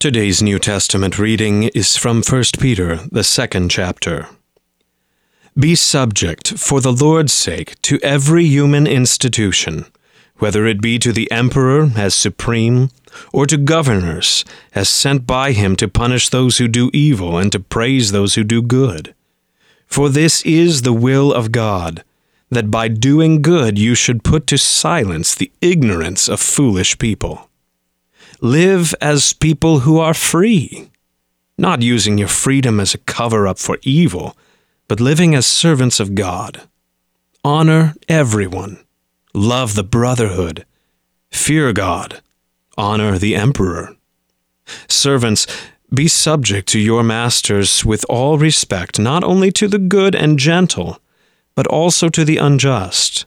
Today's New Testament reading is from 1 Peter, the second chapter. Be subject, for the Lord's sake, to every human institution, whether it be to the emperor as supreme, or to governors as sent by him to punish those who do evil and to praise those who do good. For this is the will of God, that by doing good you should put to silence the ignorance of foolish people. Live as people who are free, not using your freedom as a cover up for evil, but living as servants of God. Honor everyone, love the brotherhood, fear God, honor the emperor. Servants, be subject to your masters with all respect, not only to the good and gentle, but also to the unjust.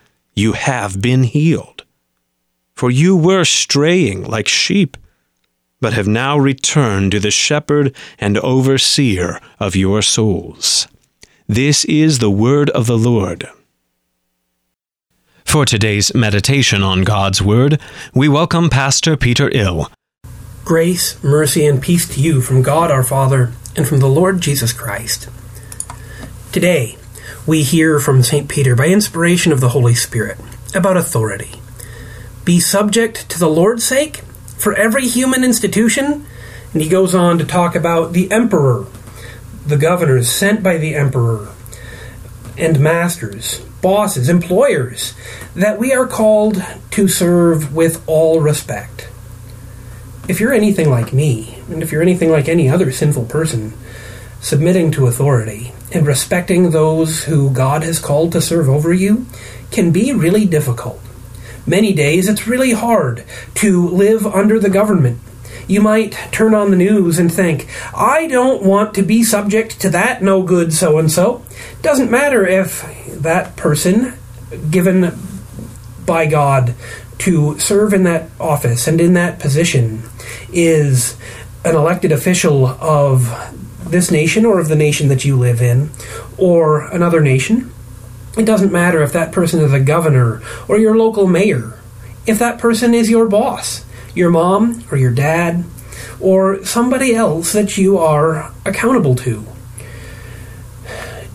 you have been healed. For you were straying like sheep, but have now returned to the shepherd and overseer of your souls. This is the word of the Lord. For today's meditation on God's Word, we welcome Pastor Peter Ill. Grace, mercy, and peace to you from God our Father and from the Lord Jesus Christ. Today, we hear from St. Peter by inspiration of the Holy Spirit about authority. Be subject to the Lord's sake for every human institution. And he goes on to talk about the emperor, the governors sent by the emperor, and masters, bosses, employers, that we are called to serve with all respect. If you're anything like me, and if you're anything like any other sinful person, submitting to authority and respecting those who God has called to serve over you can be really difficult. Many days it's really hard to live under the government. You might turn on the news and think, I don't want to be subject to that no good so and so. Doesn't matter if that person, given by God to serve in that office and in that position, is an elected official of this nation or of the nation that you live in or another nation. It doesn't matter if that person is a governor or your local mayor, if that person is your boss, your mom or your dad, or somebody else that you are accountable to.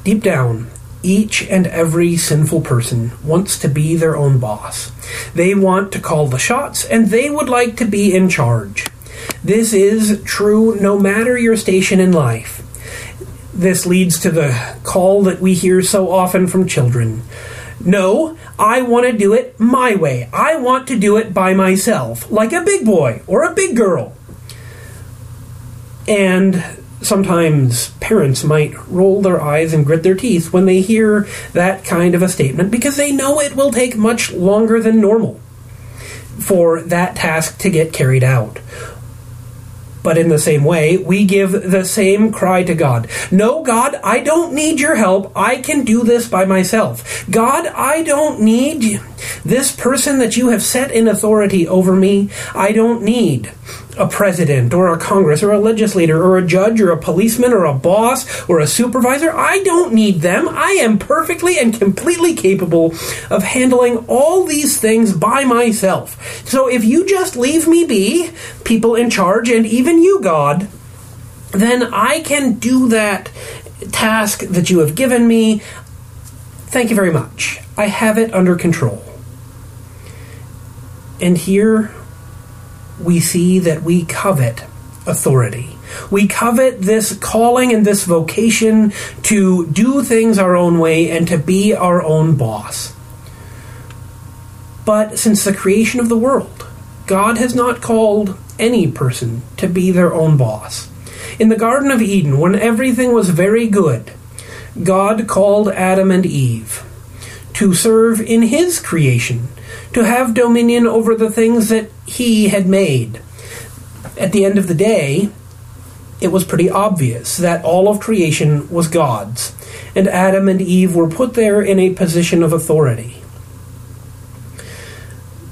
Deep down, each and every sinful person wants to be their own boss. They want to call the shots and they would like to be in charge. This is true no matter your station in life. This leads to the call that we hear so often from children. No, I want to do it my way. I want to do it by myself, like a big boy or a big girl. And sometimes parents might roll their eyes and grit their teeth when they hear that kind of a statement because they know it will take much longer than normal for that task to get carried out. But in the same way, we give the same cry to God. No, God, I don't need your help. I can do this by myself. God, I don't need this person that you have set in authority over me. I don't need a president or a congress or a legislator or a judge or a policeman or a boss or a supervisor. I don't need them. I am perfectly and completely capable of handling all these things by myself. So if you just leave me be, people in charge, and even you, God, then I can do that task that you have given me. Thank you very much. I have it under control. And here we see that we covet authority. We covet this calling and this vocation to do things our own way and to be our own boss. But since the creation of the world, God has not called any person to be their own boss. In the Garden of Eden, when everything was very good, God called Adam and Eve to serve in his creation, to have dominion over the things that he had made. At the end of the day, it was pretty obvious that all of creation was God's, and Adam and Eve were put there in a position of authority.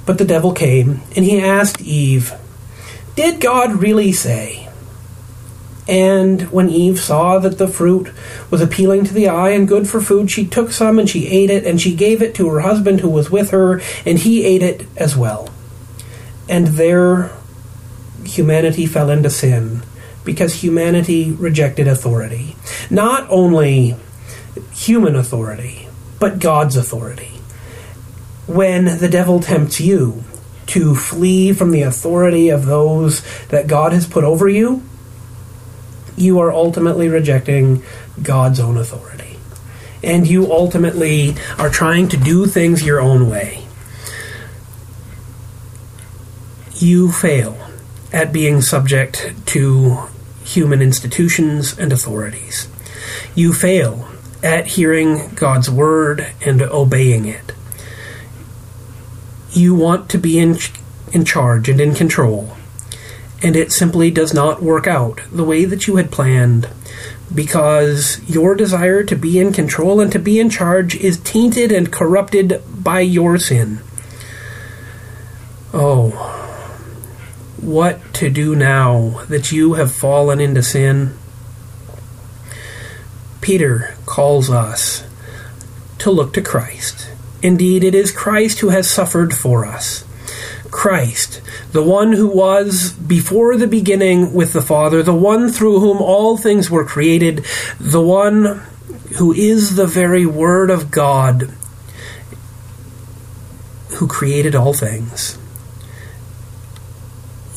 But the devil came, and he asked Eve, Did God really say? And when Eve saw that the fruit was appealing to the eye and good for food, she took some and she ate it, and she gave it to her husband who was with her, and he ate it as well. And there humanity fell into sin because humanity rejected authority. Not only human authority, but God's authority. When the devil tempts you to flee from the authority of those that God has put over you, you are ultimately rejecting God's own authority. And you ultimately are trying to do things your own way. You fail at being subject to human institutions and authorities. You fail at hearing God's word and obeying it. You want to be in, in charge and in control and it simply does not work out the way that you had planned because your desire to be in control and to be in charge is tainted and corrupted by your sin. Oh, what to do now that you have fallen into sin? Peter calls us to look to Christ. Indeed, it is Christ who has suffered for us. Christ, the one who was before the beginning with the Father, the one through whom all things were created, the one who is the very Word of God, who created all things.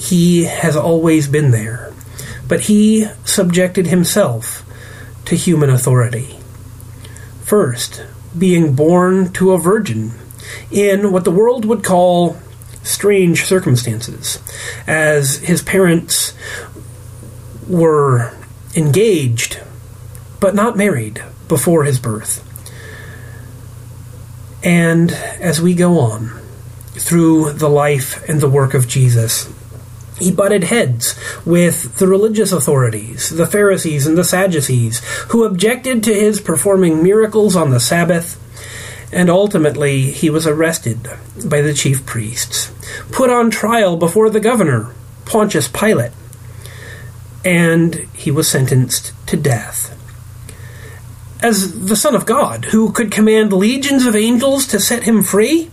He has always been there, but he subjected himself to human authority. First, being born to a virgin in what the world would call strange circumstances, as his parents were engaged but not married before his birth. And as we go on through the life and the work of Jesus, he butted heads with the religious authorities, the Pharisees and the Sadducees, who objected to his performing miracles on the Sabbath and ultimately he was arrested by the chief priests, put on trial before the governor, Pontius Pilate, and he was sentenced to death. As the Son of God, who could command legions of angels to set him free,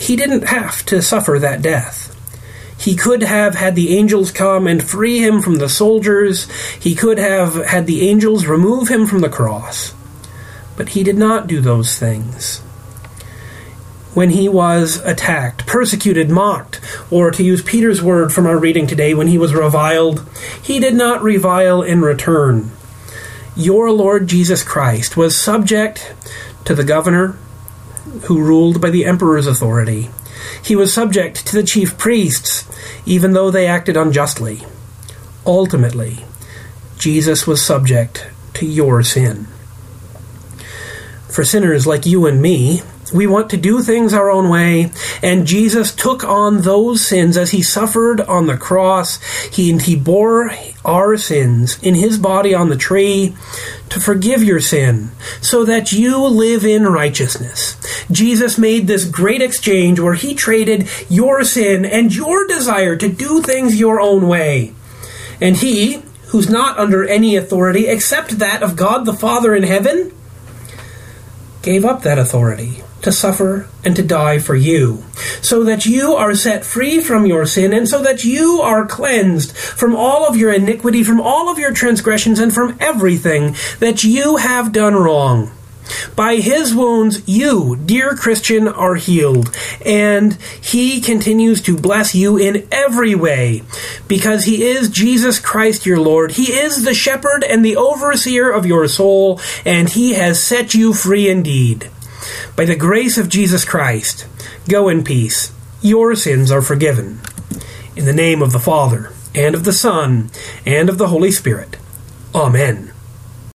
he didn't have to suffer that death. He could have had the angels come and free him from the soldiers. He could have had the angels remove him from the cross. But he did not do those things. When he was attacked, persecuted, mocked, or to use Peter's word from our reading today, when he was reviled, he did not revile in return. Your Lord Jesus Christ was subject to the governor who ruled by the emperor's authority. He was subject to the chief priests, even though they acted unjustly. Ultimately, Jesus was subject to your sin for sinners like you and me. We want to do things our own way, and Jesus took on those sins as he suffered on the cross. He he bore our sins in his body on the tree to forgive your sin, so that you live in righteousness. Jesus made this great exchange where he traded your sin and your desire to do things your own way. And he, who's not under any authority except that of God the Father in heaven, gave up that authority to suffer and to die for you, so that you are set free from your sin, and so that you are cleansed from all of your iniquity, from all of your transgressions, and from everything that you have done wrong. By his wounds, you, dear Christian, are healed, and he continues to bless you in every way, because he is Jesus Christ your Lord. He is the shepherd and the overseer of your soul, and he has set you free indeed. By the grace of Jesus Christ, go in peace. Your sins are forgiven. In the name of the Father, and of the Son, and of the Holy Spirit. Amen.